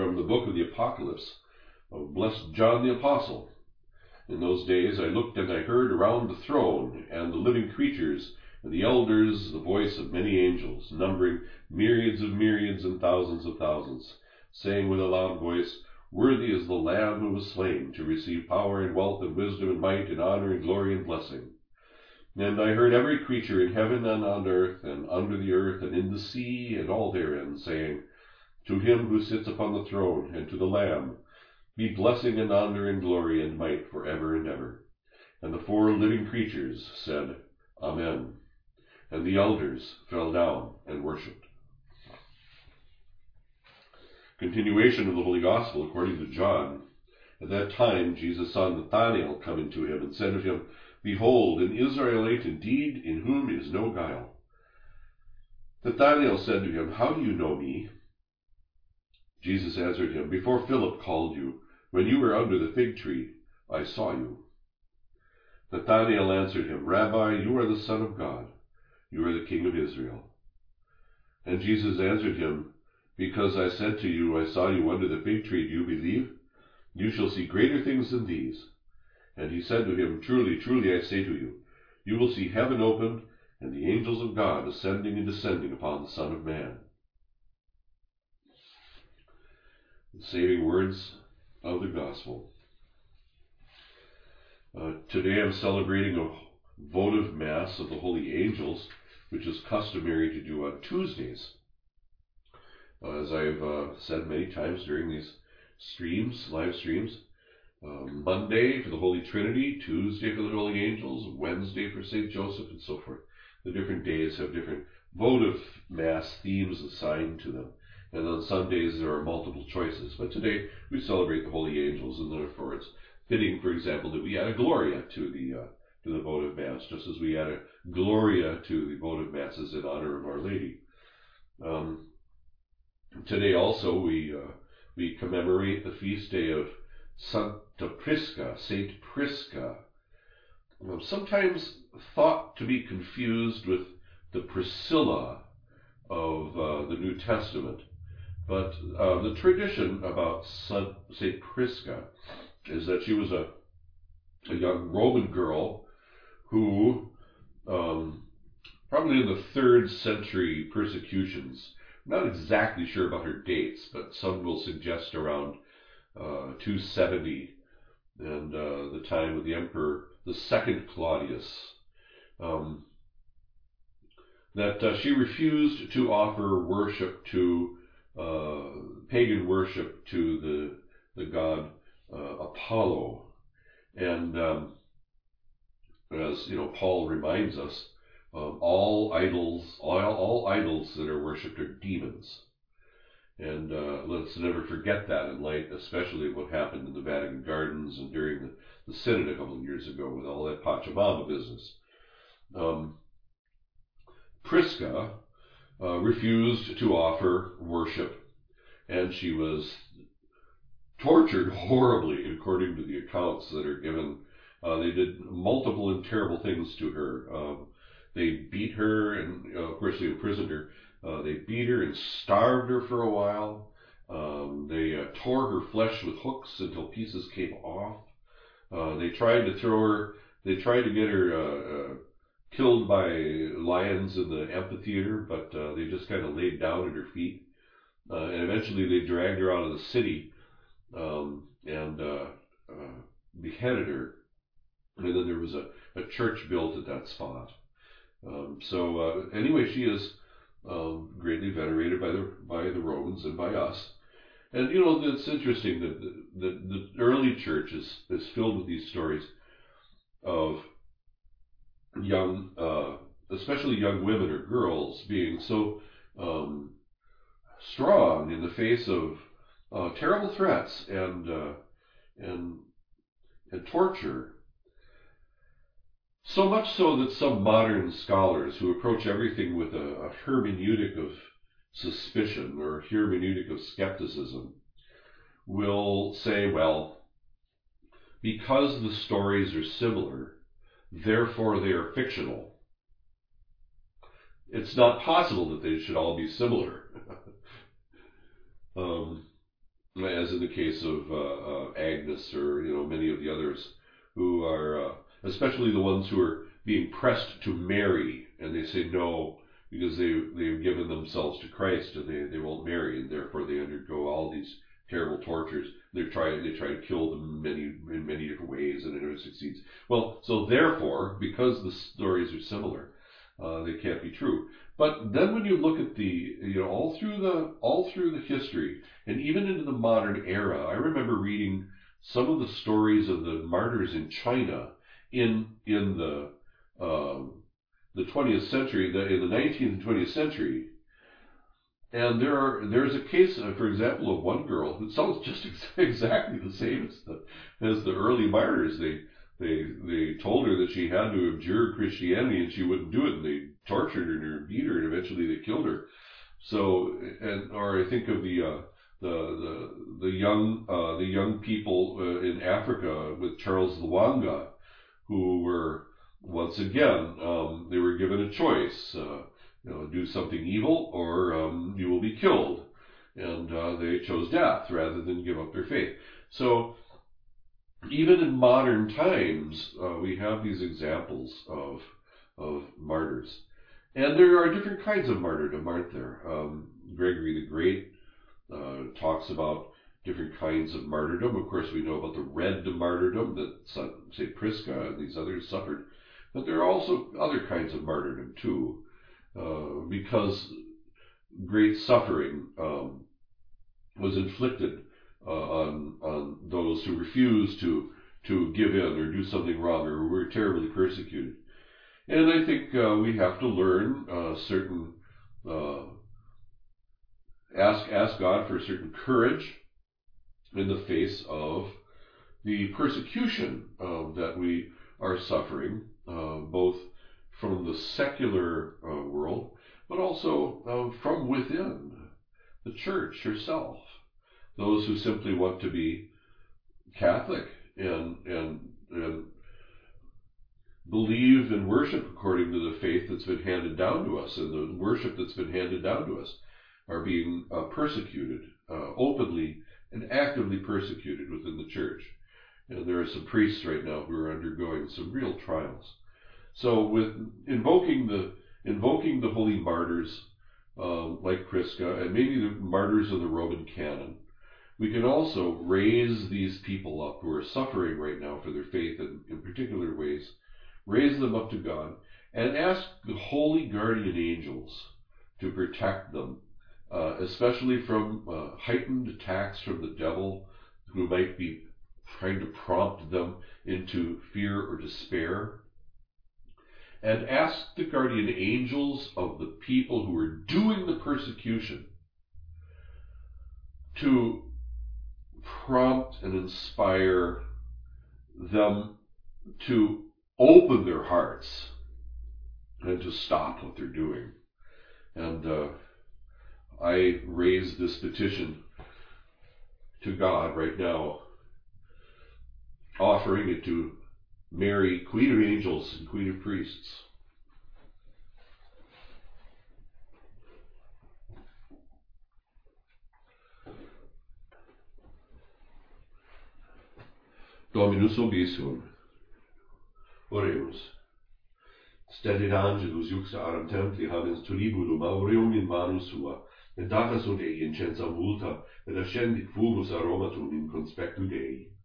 from the book of the Apocalypse of blessed John the Apostle. In those days I looked and I heard around the throne and the living creatures and the elders the voice of many angels, numbering myriads of myriads and thousands of thousands, saying with a loud voice, Worthy is the Lamb who was slain to receive power and wealth and wisdom and might and honor and glory and blessing. And I heard every creature in heaven and on earth and under the earth and in the sea and all therein, saying, To him who sits upon the throne and to the Lamb be blessing and honor and glory and might for ever and ever. And the four living creatures said, Amen. And the elders fell down and worshipped. Continuation of the Holy Gospel according to John. At that time Jesus saw Nathanael coming to him and said to him, Behold, an Israelite indeed, in whom is no guile. Nathanael said to him, How do you know me? Jesus answered him, Before Philip called you, when you were under the fig tree, I saw you. Nathanael answered him, Rabbi, you are the Son of God. You are the King of Israel. And Jesus answered him, Because I said to you, I saw you under the fig tree, do you believe? You shall see greater things than these. And he said to him, Truly, truly, I say to you, you will see heaven opened, and the angels of God ascending and descending upon the Son of Man. The saving words of the Gospel. Uh, today I'm celebrating a votive Mass of the Holy Angels, which is customary to do on Tuesdays. Uh, as I've uh, said many times during these streams, live streams, uh, Monday for the Holy Trinity, Tuesday for the Holy Angels, Wednesday for St. Joseph, and so forth. The different days have different votive Mass themes assigned to them. And on Sundays there are multiple choices. But today we celebrate the Holy Angels, and therefore it's fitting, for example, that we add a Gloria to the uh, to the votive Mass, just as we add a Gloria to the votive Masses in honor of Our Lady. Um, today also we uh, we commemorate the feast day of Santa Prisca, Saint Prisca, um, sometimes thought to be confused with the Priscilla of uh, the New Testament. But uh, the tradition about St. Prisca is that she was a, a young Roman girl who, um, probably in the third century persecutions, not exactly sure about her dates, but some will suggest around uh, 270 and uh, the time of the emperor, the second Claudius, um, that uh, she refused to offer worship to pagan worship to the the god uh, Apollo, and um, as you know, Paul reminds us, um, all idols, all, all idols that are worshipped are demons. And uh, let's never forget that in light, especially of what happened in the Vatican Gardens and during the, the Synod a couple of years ago with all that Pachamama business. Um, Prisca uh, refused to offer worship, and she was tortured horribly, according to the accounts that are given. Uh, they did multiple and terrible things to her. Um, they beat her, and uh, of course they imprisoned her. Uh, they beat her and starved her for a while. Um, they uh, tore her flesh with hooks until pieces came off. Uh, they tried to throw her. They tried to get her uh, killed by lions in the amphitheater, but uh, they just kind of laid down at her feet. Uh, and eventually they dragged her out of the city um, and uh, uh, beheaded her. And then there was a, a church built at that spot. Um, so uh, anyway, she is um, greatly venerated by the by the Romans and by us. And you know, it's interesting that the, the, the early church is, is filled with these stories of young, uh, especially young women or girls, being so um, strong in the face of uh, terrible threats and uh, and and torture. So much so that some modern scholars who approach everything with a, a hermeneutic of suspicion or hermeneutic of skepticism will say, well, because the stories are similar, therefore they are fictional. It's not possible that they should all be similar. um, as in the case of uh, uh, Agnes or you know many of the others who are, uh, especially the ones who are being pressed to marry, and they say no because they they've given themselves to Christ and they, they won't marry, and therefore they undergo all these terrible tortures. They try they try to kill them many in many different ways, and it never succeeds. Well, so therefore, because the stories are similar, uh, they can't be true. But then when you look at the you know all through the all through the history and even into the modern era, I remember reading some of the stories of the martyrs in China in in the um, the 20th century, the, in the 19th and 20th century, and there are there's a case, uh, for example, of one girl who sounds just ex- exactly the same as the as the early martyrs. They they they told her that she had to abjure Christianity and she wouldn't do it, and they tortured her and beat her, and eventually they killed her. So, and or I think of the uh, the the the young uh, the young people uh, in Africa with Charles Lwanga, who were once again um, they were given a choice. Uh, you know, do something evil or um, you will be killed. And uh, they chose death rather than give up their faith. So even in modern times, uh, we have these examples of of martyrs, and there are different kinds of martyrdom, aren't there? Um, Gregory the Great uh, talks about different kinds of martyrdom. Of course, we know about the red martyrdom that say Prisca and these others suffered, but there are also other kinds of martyrdom too. Uh, because great suffering um, was inflicted uh, on on those who refused to to give in or do something wrong or were terribly persecuted. And I think uh, we have to learn uh, certain uh, ask ask God for a certain courage in the face of the persecution that we are suffering, both from the secular uh, world, but also uh, from within the church herself. Those who simply want to be Catholic and and and believe and worship according to the faith that's been handed down to us and the worship that's been handed down to us are being uh, persecuted uh, openly and actively persecuted within the church. And there are some priests right now who are undergoing some real trials. So with invoking the invoking the holy martyrs um, like Prisca and maybe the martyrs of the Roman canon, we can also raise these people up who are suffering right now for their faith in, in particular ways, raise them up to God, and ask the holy guardian angels to protect them, uh, especially from uh, heightened attacks from the devil who might be trying to prompt them into fear or despair and ask the guardian angels of the people who are doing the persecution to prompt and inspire them to open their hearts and to stop what they're doing. And uh, I raise this petition to God right now, offering it to Mary, Queen of Angels and Queen of Priests. Dominus vobiscum. Oremus. Stetit angelus juxta aram templi habens thuribulum aureum in manus sua, et data sunt ei incensa multa, et ascendit fumus aromatum in conspectu Dei.